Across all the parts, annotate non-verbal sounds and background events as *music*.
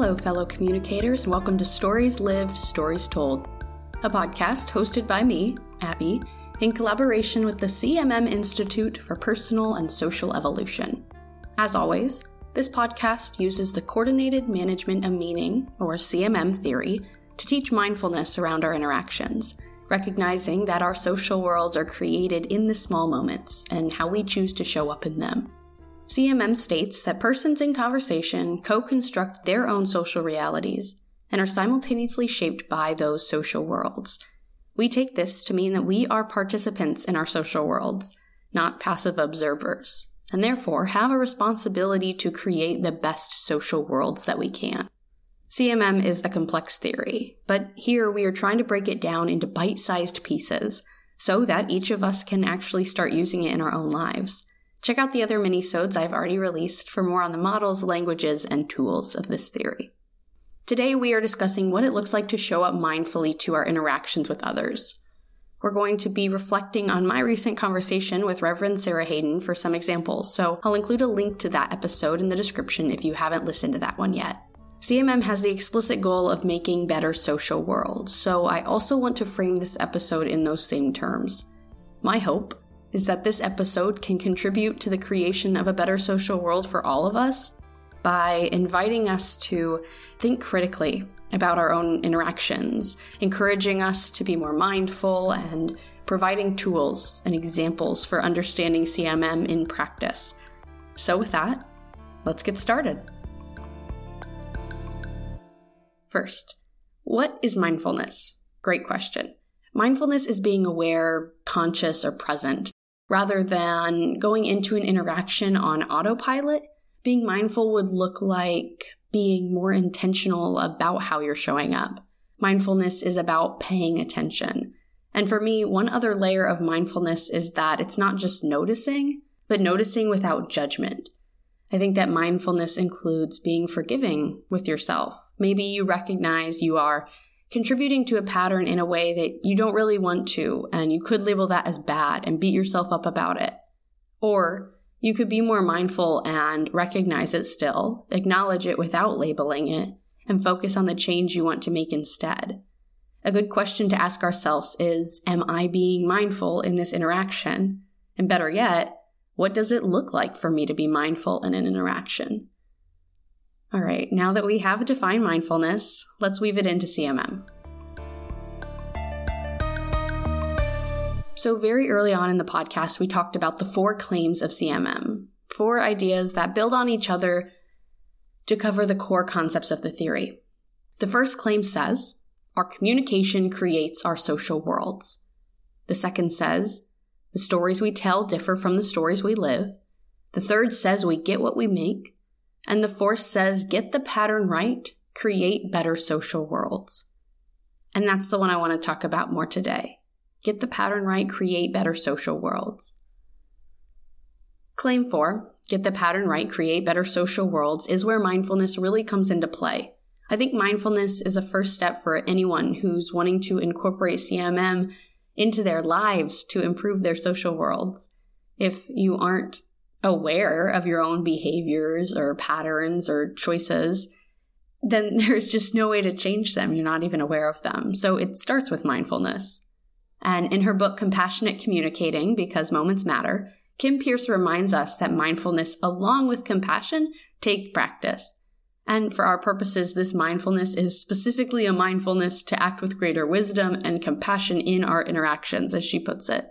Hello, fellow communicators, and welcome to Stories Lived, Stories Told, a podcast hosted by me, Abbie, in collaboration with the CMM Institute for Personal and Social Evolution. As always, this podcast uses the Coordinated Management of Meaning, or CMM theory, to teach mindfulness around our interactions, recognizing that our social worlds are created in the small moments and how we choose to show up in them. CMM states that persons in conversation co construct their own social realities and are simultaneously shaped by those social worlds. We take this to mean that we are participants in our social worlds, not passive observers, and therefore have a responsibility to create the best social worlds that we can. CMM is a complex theory, but here we are trying to break it down into bite sized pieces so that each of us can actually start using it in our own lives. Check out the other minisodes I've already released for more on the models, languages, and tools of this theory. Today we are discussing what it looks like to show up mindfully to our interactions with others. We're going to be reflecting on my recent conversation with Reverend Sara Hayden for some examples, so I'll include a link to that episode in the description if you haven't listened to that one yet. CMM has the explicit goal of making better social worlds, so I also want to frame this episode in those same terms. My hope is that this episode can contribute to the creation of a better social world for all of us by inviting us to think critically about our own interactions, encouraging us to be more mindful, and providing tools and examples for understanding CMM in practice. So, with that, let's get started. First, what is mindfulness? Great question. Mindfulness is being aware, conscious, or present Rather than going into an interaction on autopilot, being mindful would look like being more intentional about how you're showing up. Mindfulness is about paying attention. And for me, one other layer of mindfulness is that it's not just noticing, but noticing without judgment. I think that mindfulness includes being forgiving with yourself. Maybe you recognize you are contributing to a pattern in a way that you don't really want to, and you could label that as bad and beat yourself up about it. Or you could be more mindful and recognize it still, acknowledge it without labeling it, and focus on the change you want to make instead. A good question to ask ourselves is Am I being mindful in this interaction? And better yet, what does it look like for me to be mindful in an interaction? All right, now that we have defined mindfulness, let's weave it into CMM. So, very early on in the podcast, we talked about the four claims of CMM, four ideas that build on each other to cover the core concepts of the theory. The first claim says, Our communication creates our social worlds. The second says, The stories we tell differ from the stories we live. The third says, We get what we make. And the force says, get the pattern right, create better social worlds. And that's the one I want to talk about more today. Get the pattern right, create better social worlds. Claim four, get the pattern right, create better social worlds, is where mindfulness really comes into play. I think mindfulness is a first step for anyone who's wanting to incorporate CMM into their lives to improve their social worlds. If you aren't aware of your own behaviors or patterns or choices, then *laughs* there's just no way to change them. You're not even aware of them. So it starts with mindfulness. And in her book, Compassionate Communicating, Because Moments Matter, Kim Pearce reminds us that mindfulness, along with compassion, take practice. And for our purposes, this mindfulness is specifically a mindfulness to act with greater wisdom and compassion in our interactions, as she puts it.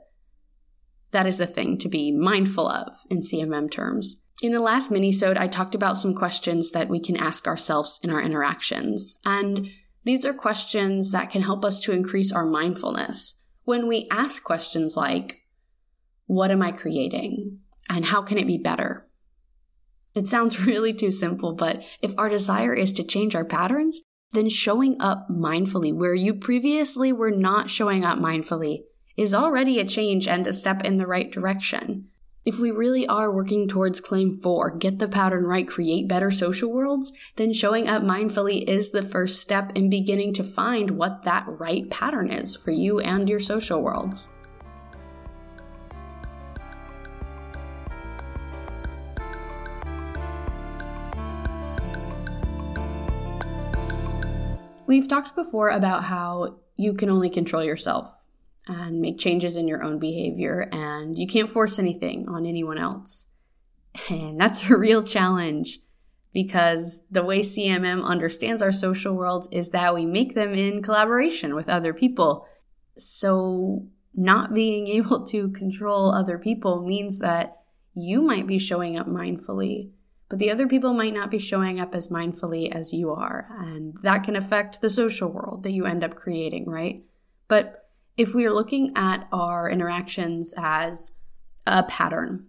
That is the thing to be mindful of in CMM terms. In the last minisode, I talked about some questions that we can ask ourselves in our interactions. And these are questions that can help us to increase our mindfulness. When we ask questions like, what am I creating? And how can it be better? It sounds *laughs* really too simple, but if our desire is to change our patterns, then showing up mindfully where you previously were not showing up mindfully is already a change and a step in the right direction. If we really are working towards claim four, get the pattern right, create better social worlds, then showing up mindfully is the first step in beginning to find what that right pattern is for you and your social worlds. We've talked before about how you can only control yourself and make changes in your own behavior, and you can't force anything on anyone else. And that's a real challenge because the way CMM understands our social worlds is that we make them in collaboration with other people. So, not being *laughs* able to control other people means that you might be showing up mindfully, but the other people might not be showing up as mindfully as you are. And that can affect the social world that you end up creating, right? But if we are looking at our interactions as a pattern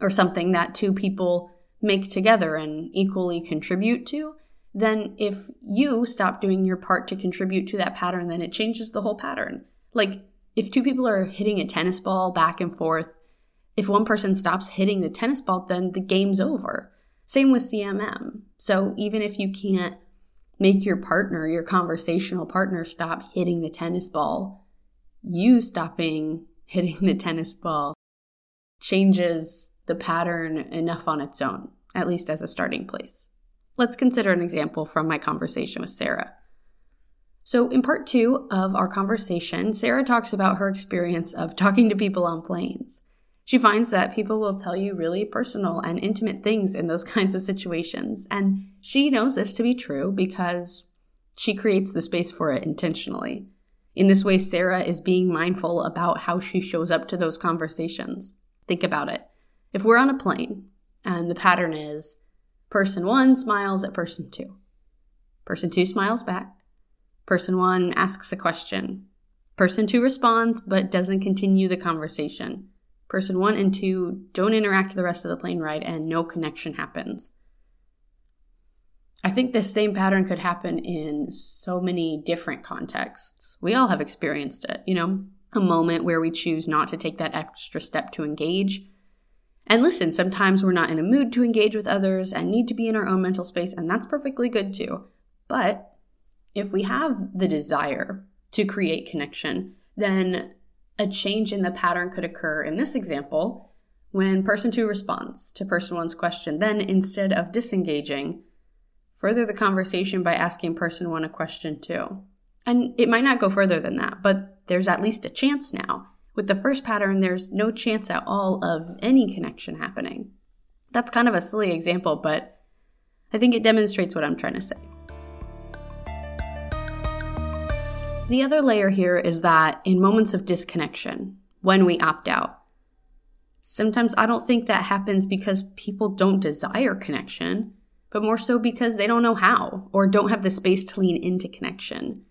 or something that two people make together and equally contribute to, then if you stop doing your part to contribute to that pattern, then it changes the whole pattern. Like if two people are hitting a tennis ball back and forth, if one person stops hitting the tennis ball, then the game's over. Same with CMM. So even if you can't make your partner, your conversational partner, stop hitting the tennis ball, you stopping *laughs* hitting the tennis ball changes the pattern enough on its own, at least as a starting place. Let's consider an example from my conversation with Sara. So, in part two of our conversation, Sara talks about her experience of talking to people on planes. She finds that people will tell you really personal and intimate things in those *laughs* kinds of situations, and she knows this to be true because she creates the space for it intentionally. In this way, Sara is being mindful about how she shows up to those conversations. Think about it. If we're on a plane and the pattern is person one smiles at person two, person two smiles back, person one asks a question, person two responds but doesn't continue the conversation, person one and two don't interact the rest of the plane ride, and no connection happens. I think this same pattern could happen in so many different contexts. We all have experienced it, you know, a moment where we choose not to take that extra step to engage and listen, sometimes we're not in a mood to engage with others and need to be in our own mental space, and that's perfectly good too. But if we have the desire to create connection, then a change in the pattern could occur in this example when person two responds to person one's question. Then instead of disengaging, further the conversation by asking person one a question too. And it might not go further than that, but there's at least a chance now with the first pattern, there's no chance at all of any connection happening. That's kind of a silly example, but I think it demonstrates what I'm trying to say. The other layer here is that in moments of disconnection, when we opt out, sometimes I don't think that happens because people don't desire connection, but more so because they don't know how or don't have the space to lean into connection.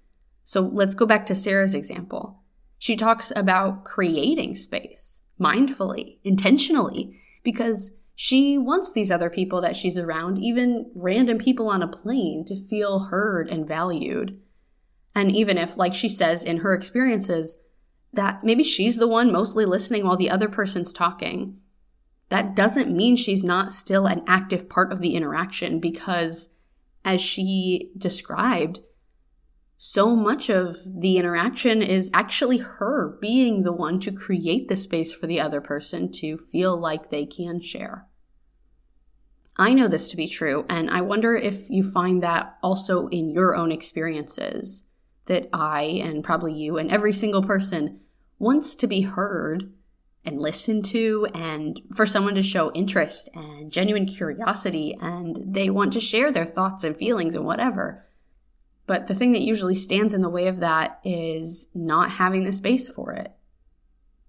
So let's go back to Sara's example. She talks about creating space mindfully, intentionally, because she wants these other people that she's around, even random people on a plane, to feel heard and valued. And even if, like she says in her experiences, that maybe she's the one mostly listening while the other person's talking, that doesn't mean she's not still an active part of the interaction because, as she described, so much of the interaction is actually her being the one to create the space for the other person to feel like they can share. I know this to be true, and I wonder if you find that also in your own experiences that I, and probably you, and every single person wants to be heard and listen to, and for someone to show interest and genuine curiosity, and they want to share their thoughts and feelings and whatever. But the thing that usually stands in the way of that is not having the space for it,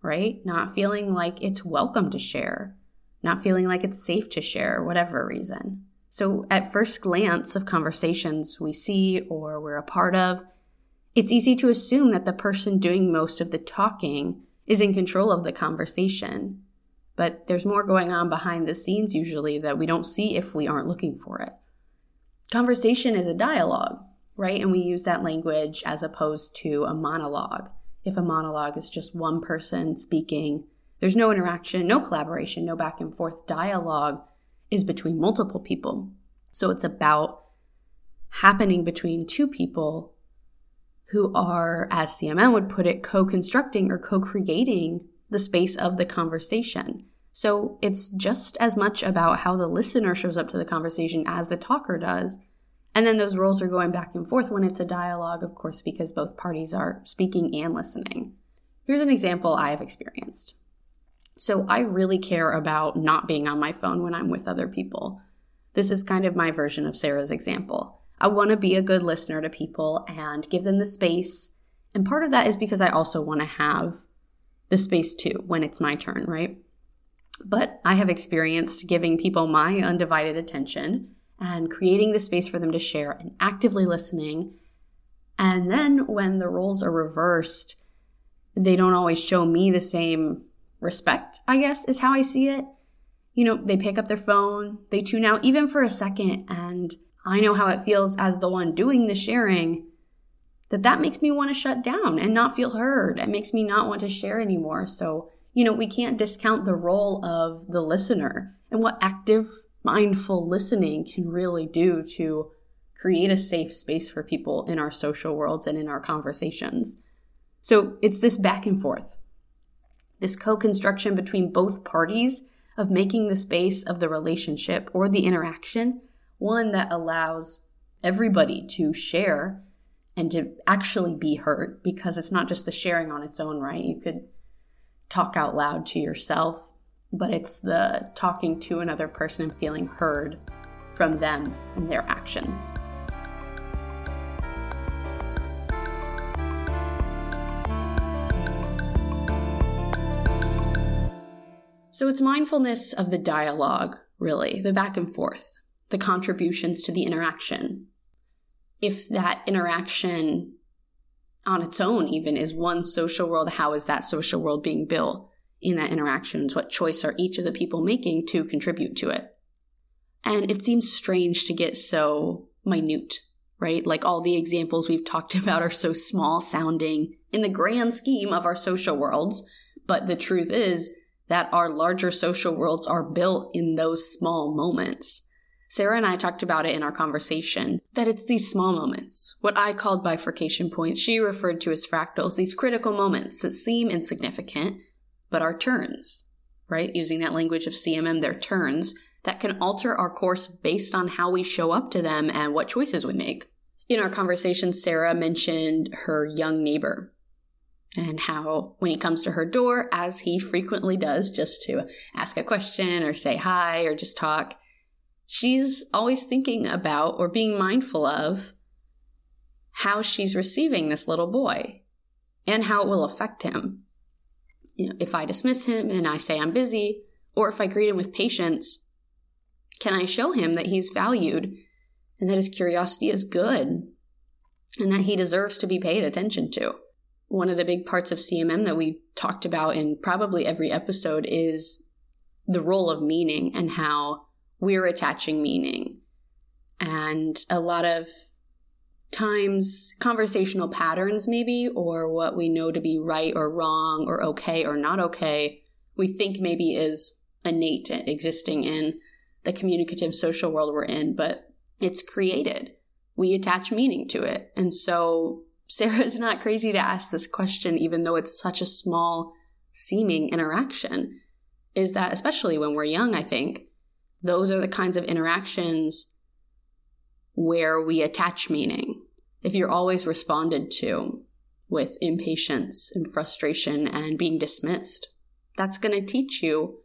right? Not feeling like it's welcome to share, not feeling like it's safe to share, whatever reason. So, at first glance of conversations we see or we're a part of, it's easy to assume that the person doing most of the talking is in control of the conversation. But there's more going on behind the scenes usually that we don't see if we aren't looking for it. Conversation is a dialogue right? And we use that language as opposed to a monologue. If a monologue is just one person speaking, there's no interaction, no collaboration, no back and forth. Dialogue is between multiple people. So it's about happening between two people who are, as CMM would put it, co constructing or co creating the space of the conversation. So it's just as much about how the listener shows up to the conversation as the talker does And then those roles are going back and forth when it's a dialogue, of course, because both parties are speaking and listening. Here's an example I have experienced. So I really care about not being on my phone when I'm with other people. This is kind of my version of Sara's example. I want to be a good listener to people and give them the space. And part of that is because I also want to have the space too when it's my turn, right? But I have experienced giving people my undivided attention and creating the space for them to share and actively listening. And then when the roles are reversed, they don't always show me the same respect, I guess is how I see it. You know, they pick up their phone, they tune out even for a second, and I know how it feels as the one doing the sharing that that makes me want to shut down and not feel heard. It makes me not want to share anymore. So, you know, we can't discount the role of the listener and what active mindful listening can really do to create a safe space for people in our social worlds and in our conversations. So it's this back and forth, this co construction between both parties of making the space of the relationship or the interaction one that allows everybody to share and to actually be heard because it's not just the sharing on its own, right? You could talk out loud to yourself but it's the talking to another person and feeling heard from them and their actions. So it's mindfulness of the dialogue, really, the back and forth, the contributions to the interaction. If that interaction on its own, even, is one social world, how is that social world being built? in that interactions? What choice are each of the people making to contribute to it? And it seems strange to get so minute, right? Like all the examples we've talked *laughs* about are so small sounding in the grand scheme of our social worlds. But the truth is that our larger social worlds are built in those small moments. Sara and I talked about it in our conversation that it's these small moments, what I called bifurcation points, she referred to as fractals, these critical moments that seem insignificant, but are turns, right? Using that language of CMM, their turns that can alter our course based on how we show up to them and what choices we make. In our conversation, Sara mentioned her young neighbor and how when he comes to her door, as he frequently does, just to ask a question or say hi or just talk, she's always thinking about or being mindful of how she's receiving this little boy and how it will affect him you know, if I dismiss him and I say I'm busy, or if I greet him with patience, can I show him that he's valued and that his curiosity is good and that he deserves to be paid attention to? One of the big parts of CMM that we talked about in probably every episode is the role of meaning and how we're attaching meaning. And a lot of times conversational patterns, maybe, or what we know to be right or wrong or okay or not okay, we think maybe is innate existing in the communicative social world we're in, but it's created. We attach meaning to it. And so *laughs* Sara's not crazy to ask this question, even though it's such a small seeming interaction. Is that, especially when we're young, I think, those are the kinds of interactions where we attach meaning. If you're always responded to with impatience and frustration and being dismissed, that's going to teach you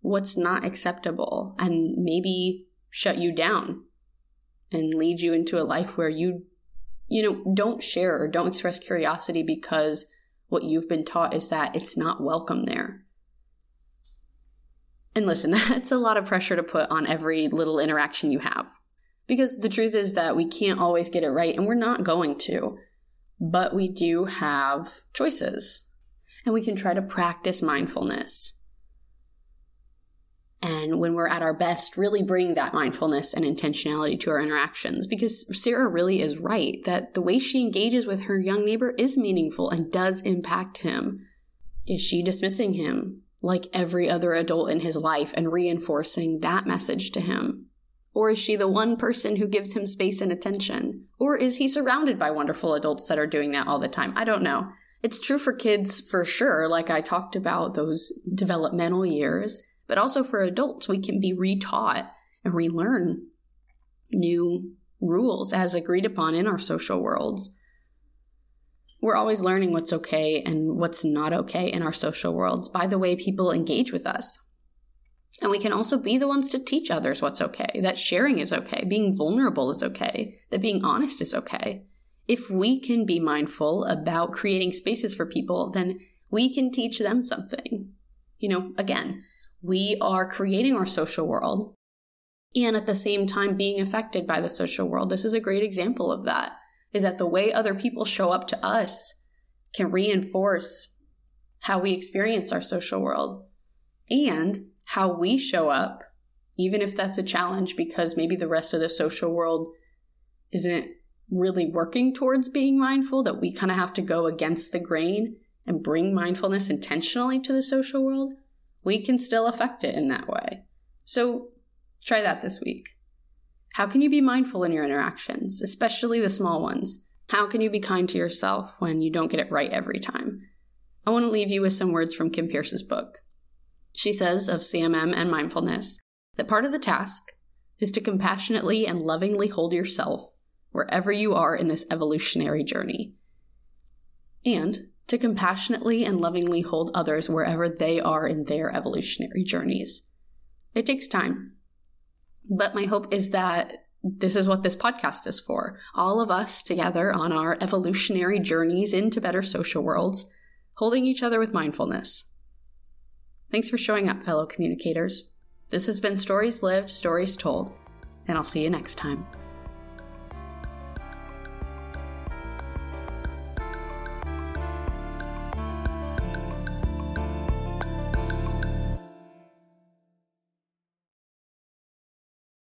what's not acceptable and maybe shut you down and lead you into a life where you you know don't share or don't express curiosity because what you've been taught is that it's not welcome there and listen *laughs* that's a lot of pressure to put on every little interaction you have because the truth is that we can't always get it right, and we're not going to. But we do have choices, and we can try to practice mindfulness. And when we're at our best, really bring that mindfulness and intentionality to our interactions. Because Sara really is right that the way she engages with her young neighbor is meaningful and does impact him. Is she dismissing him like every other adult in his life and reinforcing that message to him? Or is she the one person who gives him space and attention? Or is he surrounded by wonderful adults that are doing that all the time? I don't know. It's true for kids for sure, like I talked about those developmental years, but also for adults, we can be retaught and relearn new rules as agreed upon in our social worlds. We're always learning what's okay and what's not okay in our social worlds by the way people engage with us. And we can also be the ones to teach others what's okay, that sharing is okay, being vulnerable is okay, that being honest is okay. If we can be mindful about creating spaces for people, then we can teach them something. You know, again, we are creating our social world and at the same time being affected by the social world. This is a great example of that, is that the way other people show up to us can reinforce how we experience our social world and how we show up, even if that's a challenge because maybe the rest of the social world isn't really working towards being mindful, that we kind of have to go against the grain and bring mindfulness intentionally to the social world, we can still affect it in that way. So try that this week. How can you be mindful in your interactions, especially the small ones? How can you be kind to yourself when you don't get it right every time? I want to leave you with some words from Kim Pearce's book. She says of CMM and mindfulness that part of the task is to compassionately and lovingly hold yourself wherever you are in this evolutionary journey, and to compassionately and lovingly hold others wherever they are in their evolutionary journeys. It takes time, but my hope is that this is what this podcast is for. All of us together on our evolutionary journeys into better social worlds, holding each other with mindfulness. Thanks for showing up, fellow communicators. This has been Stories Lived, Stories Told, and I'll see you next time.